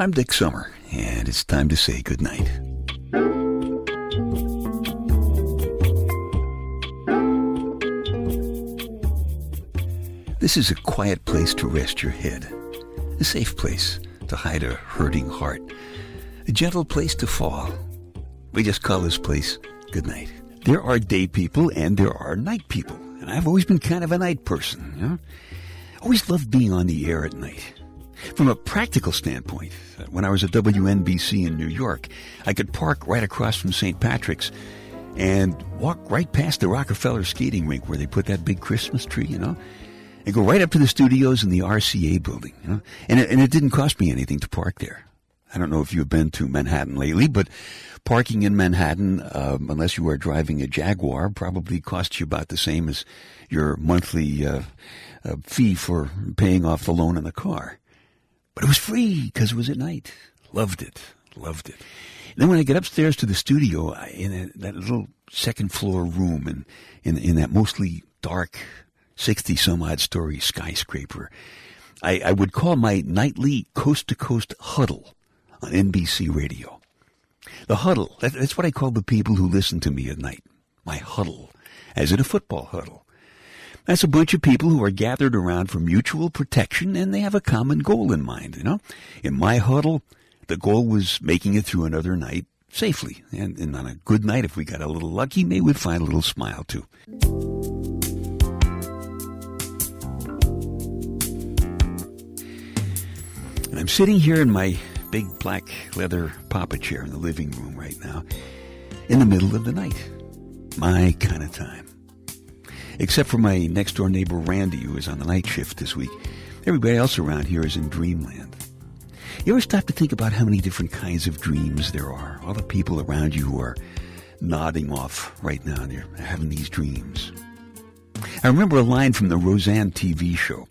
I'm Dick Summer, and it's time to say goodnight. This is a quiet place to rest your head, a safe place to hide a hurting heart, a gentle place to fall. We just call this place goodnight. There are day people and there are night people, and I've always been kind of a night person. You know? Always loved being on the air at night. From a practical standpoint, when I was at WNBC in New York, I could park right across from St. Patrick's and walk right past the Rockefeller skating rink where they put that big Christmas tree, you know, and go right up to the studios in the RCA building, you know, and it, and it didn't cost me anything to park there. I don't know if you've been to Manhattan lately, but parking in Manhattan, um, unless you are driving a Jaguar, probably costs you about the same as your monthly uh, uh, fee for paying off the loan on the car. But it was free because it was at night. Loved it. Loved it. And then when I get upstairs to the studio I, in a, that little second floor room and in, in that mostly dark 60 some odd story skyscraper, I, I would call my nightly coast to coast huddle on NBC radio. The huddle, that, that's what I call the people who listen to me at night. My huddle, as in a football huddle. That's a bunch of people who are gathered around for mutual protection and they have a common goal in mind, you know? In my huddle, the goal was making it through another night safely. And, and on a good night, if we got a little lucky, maybe we'd find a little smile too. And I'm sitting here in my big black leather papa chair in the living room right now, in the middle of the night. My kind of time. Except for my next door neighbor Randy, who is on the night shift this week. Everybody else around here is in dreamland. You ever stop to think about how many different kinds of dreams there are? All the people around you who are nodding off right now, they're having these dreams. I remember a line from the Roseanne TV show.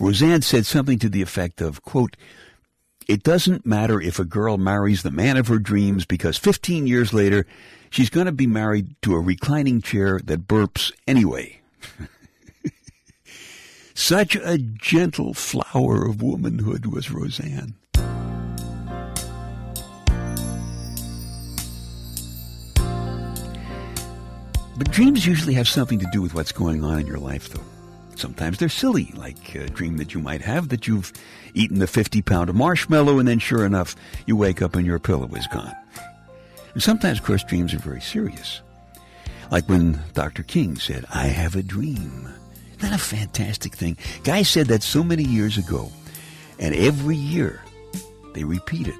Roseanne said something to the effect of, quote, it doesn't matter if a girl marries the man of her dreams because 15 years later, she's going to be married to a reclining chair that burps anyway. Such a gentle flower of womanhood was Roseanne. But dreams usually have something to do with what's going on in your life, though. Sometimes they're silly, like a dream that you might have that you've eaten the 50 pound marshmallow and then sure enough, you wake up and your pillow is gone. And sometimes, of course, dreams are very serious. Like when Dr. King said, I have a dream. Isn't that a fantastic thing? Guy said that so many years ago, and every year they repeat it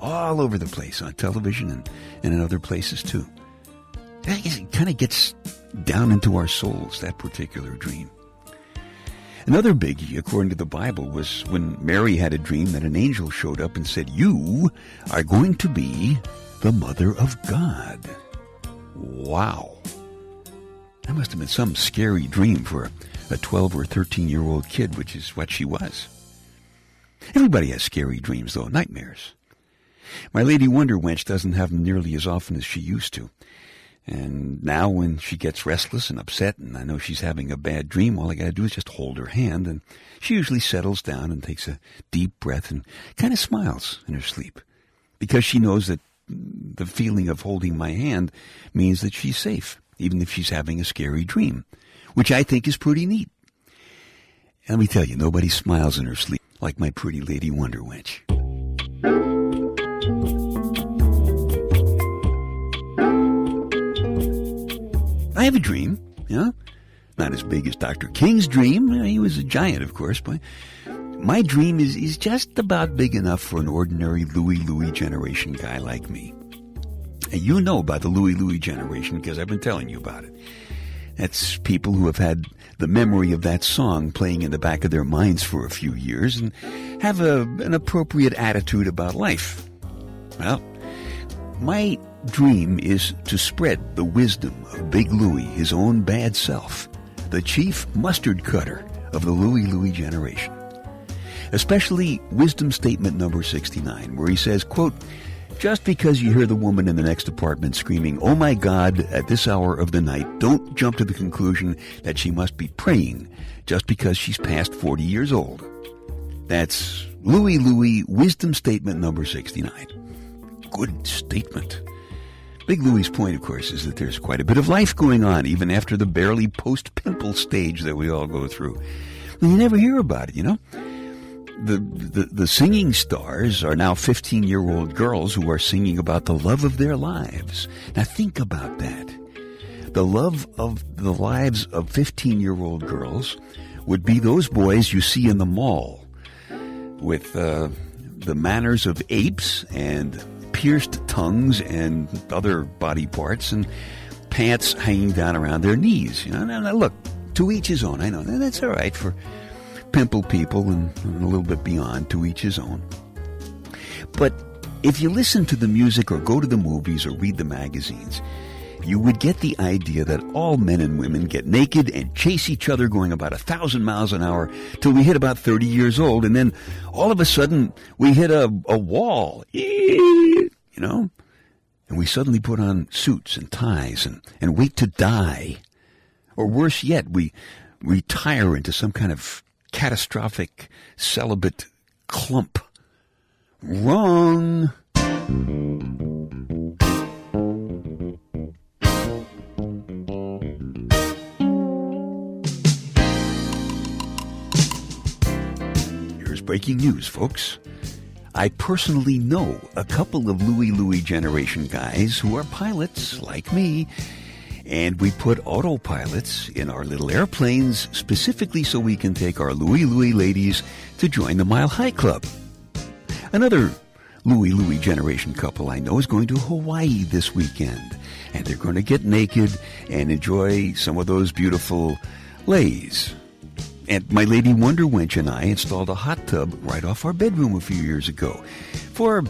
all over the place on television and, and in other places too. It kind of gets down into our souls, that particular dream. Another biggie, according to the Bible, was when Mary had a dream that an angel showed up and said, You are going to be the mother of God. Wow. That must have been some scary dream for a 12 or 13 year old kid, which is what she was. Everybody has scary dreams, though, nightmares. My Lady Wonder Wench doesn't have them nearly as often as she used to. And now when she gets restless and upset and I know she's having a bad dream, all I gotta do is just hold her hand and she usually settles down and takes a deep breath and kind of smiles in her sleep. Because she knows that the feeling of holding my hand means that she's safe, even if she's having a scary dream, which I think is pretty neat. And let me tell you, nobody smiles in her sleep like my pretty lady Wonder Wench. Have a dream, know, not as big as Dr. King's dream. Uh, he was a giant, of course, but my dream is, is just about big enough for an ordinary Louie Louie generation guy like me. And you know about the Louie Louie generation because I've been telling you about it. That's people who have had the memory of that song playing in the back of their minds for a few years and have a, an appropriate attitude about life. Well, my dream is to spread the wisdom of Big Louie, his own bad self, the chief mustard cutter of the Louie Louie generation. Especially wisdom statement number 69, where he says, quote, just because you hear the woman in the next apartment screaming, Oh my God, at this hour of the night, don't jump to the conclusion that she must be praying just because she's past 40 years old. That's Louie Louie Wisdom Statement number 69. Good statement. Big Louie's point, of course, is that there's quite a bit of life going on even after the barely post pimple stage that we all go through. you never hear about it, you know? The, the, the singing stars are now 15 year old girls who are singing about the love of their lives. Now think about that. The love of the lives of 15 year old girls would be those boys you see in the mall with uh, the manners of apes and pierced tongues and other body parts and pants hanging down around their knees. You know, now, look, to each his own. I know that's all right for pimple people and, and a little bit beyond. To each his own. But if you listen to the music or go to the movies or read the magazines, you would get the idea that all men and women get naked and chase each other going about a thousand miles an hour till we hit about 30 years old. And then all of a sudden we hit a, a wall, you know, and we suddenly put on suits and ties and, and wait to die. Or worse yet, we retire into some kind of catastrophic celibate clump. Wrong. Breaking news, folks. I personally know a couple of Louie Louie generation guys who are pilots like me, and we put autopilots in our little airplanes specifically so we can take our Louie Louie ladies to join the Mile High Club. Another Louie Louie generation couple I know is going to Hawaii this weekend, and they're going to get naked and enjoy some of those beautiful lays. And my lady Wonder Wench and I installed a hot tub right off our bedroom a few years ago for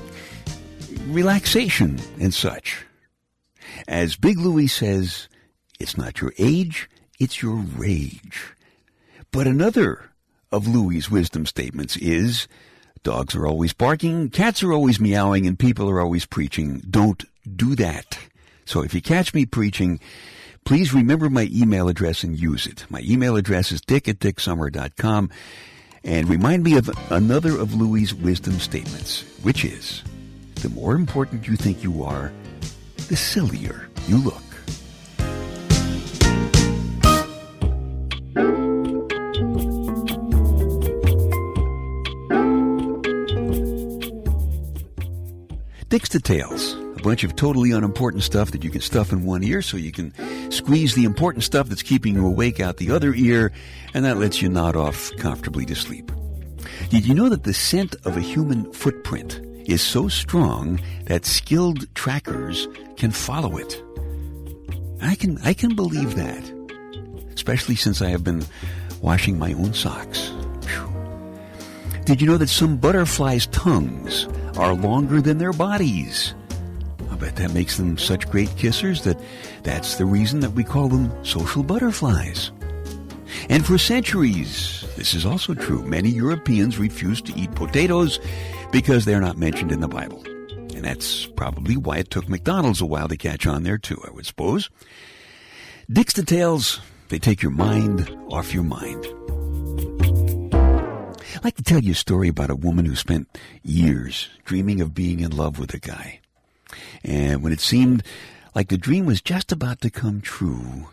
relaxation and such. As Big Louie says, it's not your age, it's your rage. But another of Louie's wisdom statements is dogs are always barking, cats are always meowing, and people are always preaching. Don't do that. So if you catch me preaching, Please remember my email address and use it. My email address is dick at dicksummer.com. And remind me of another of Louie's wisdom statements, which is the more important you think you are, the sillier you look. Dick's Details a bunch of totally unimportant stuff that you can stuff in one ear so you can squeeze the important stuff that's keeping you awake out the other ear, and that lets you nod off comfortably to sleep. Did you know that the scent of a human footprint is so strong that skilled trackers can follow it? I can, I can believe that, especially since I have been washing my own socks. Did you know that some butterflies' tongues are longer than their bodies? Bet that makes them such great kissers that that's the reason that we call them social butterflies. And for centuries, this is also true, many Europeans refused to eat potatoes because they're not mentioned in the Bible. And that's probably why it took McDonald's a while to catch on there too, I would suppose. Dick's Details, they take your mind off your mind. I'd like to tell you a story about a woman who spent years dreaming of being in love with a guy. And when it seemed like the dream was just about to come true,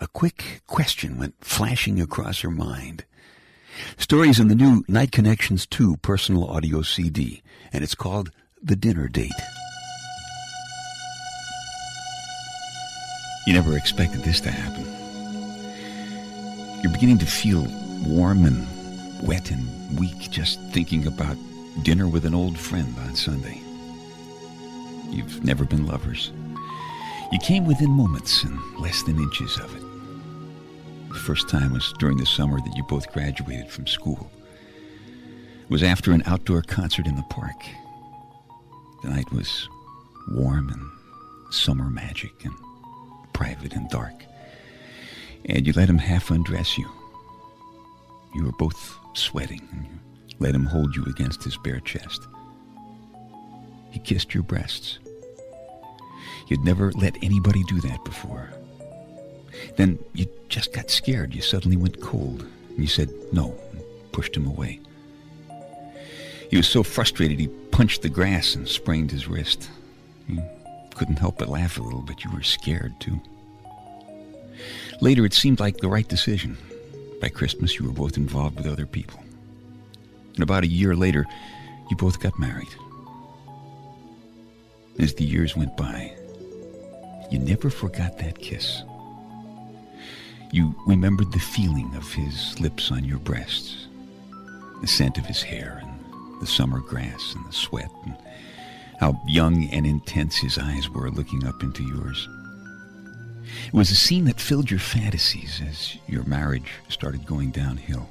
a quick question went flashing across her mind. Stories in the new Night Connections 2 personal audio CD, and it's called The Dinner Date. You never expected this to happen. You're beginning to feel warm and wet and weak just thinking about dinner with an old friend on Sunday. You've never been lovers. You came within moments and less than inches of it. The first time was during the summer that you both graduated from school. It was after an outdoor concert in the park. The night was warm and summer magic and private and dark. And you let him half undress you. You were both sweating and you let him hold you against his bare chest. He kissed your breasts. You'd never let anybody do that before. Then you just got scared. You suddenly went cold. And you said no and pushed him away. He was so frustrated he punched the grass and sprained his wrist. You couldn't help but laugh a little, but you were scared too. Later, it seemed like the right decision. By Christmas, you were both involved with other people. And about a year later, you both got married. As the years went by, you never forgot that kiss. You remembered the feeling of his lips on your breasts, the scent of his hair, and the summer grass, and the sweat, and how young and intense his eyes were looking up into yours. It was a scene that filled your fantasies as your marriage started going downhill.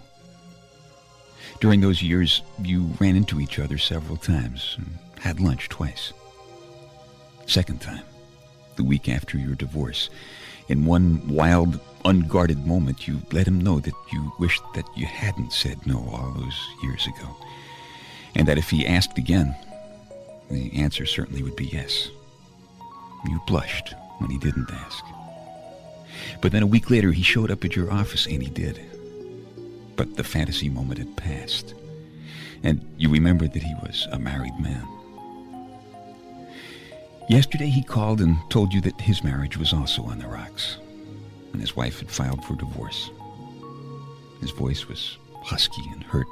During those years, you ran into each other several times and had lunch twice. Second time, the week after your divorce, in one wild, unguarded moment, you let him know that you wished that you hadn't said no all those years ago, and that if he asked again, the answer certainly would be yes. You blushed when he didn't ask. But then a week later, he showed up at your office, and he did. But the fantasy moment had passed, and you remembered that he was a married man. Yesterday, he called and told you that his marriage was also on the rocks, and his wife had filed for divorce. His voice was husky and hurt,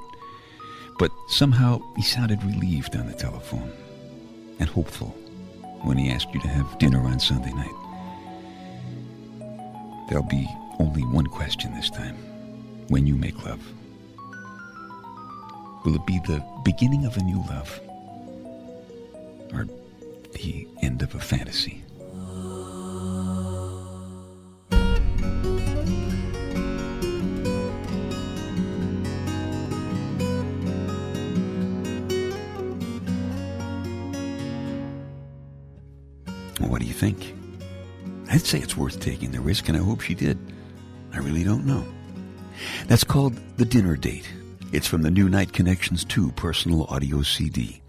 but somehow he sounded relieved on the telephone and hopeful when he asked you to have dinner on Sunday night. There'll be only one question this time. When you make love, will it be the beginning of a new love? Or the end of a fantasy? What do you think? I'd say it's worth taking the risk, and I hope she did. I really don't know. That's called The Dinner Date. It's from the new Night Connections 2 personal audio CD.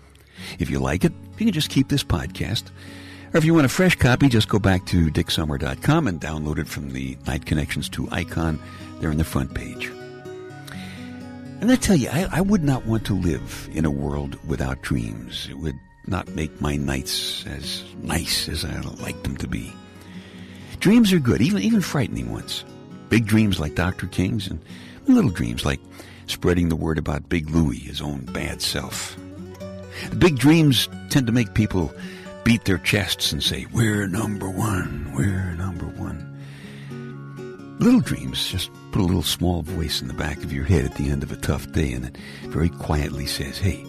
If you like it, you can just keep this podcast. Or if you want a fresh copy, just go back to dicksummer.com and download it from the Night Connections 2 icon there in the front page. And I tell you, I, I would not want to live in a world without dreams. It would not make my nights as nice as I like them to be. Dreams are good, even even frightening ones. Big dreams like Dr. King's, and little dreams like spreading the word about Big Louie, his own bad self. Big dreams tend to make people beat their chests and say, We're number one, we're number one. Little dreams just put a little small voice in the back of your head at the end of a tough day and it very quietly says, Hey,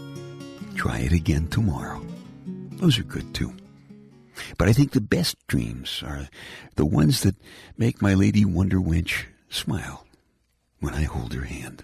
try it again tomorrow. Those are good too. But I think the best dreams are the ones that make my lady Wonder Wench smile when I hold her hand.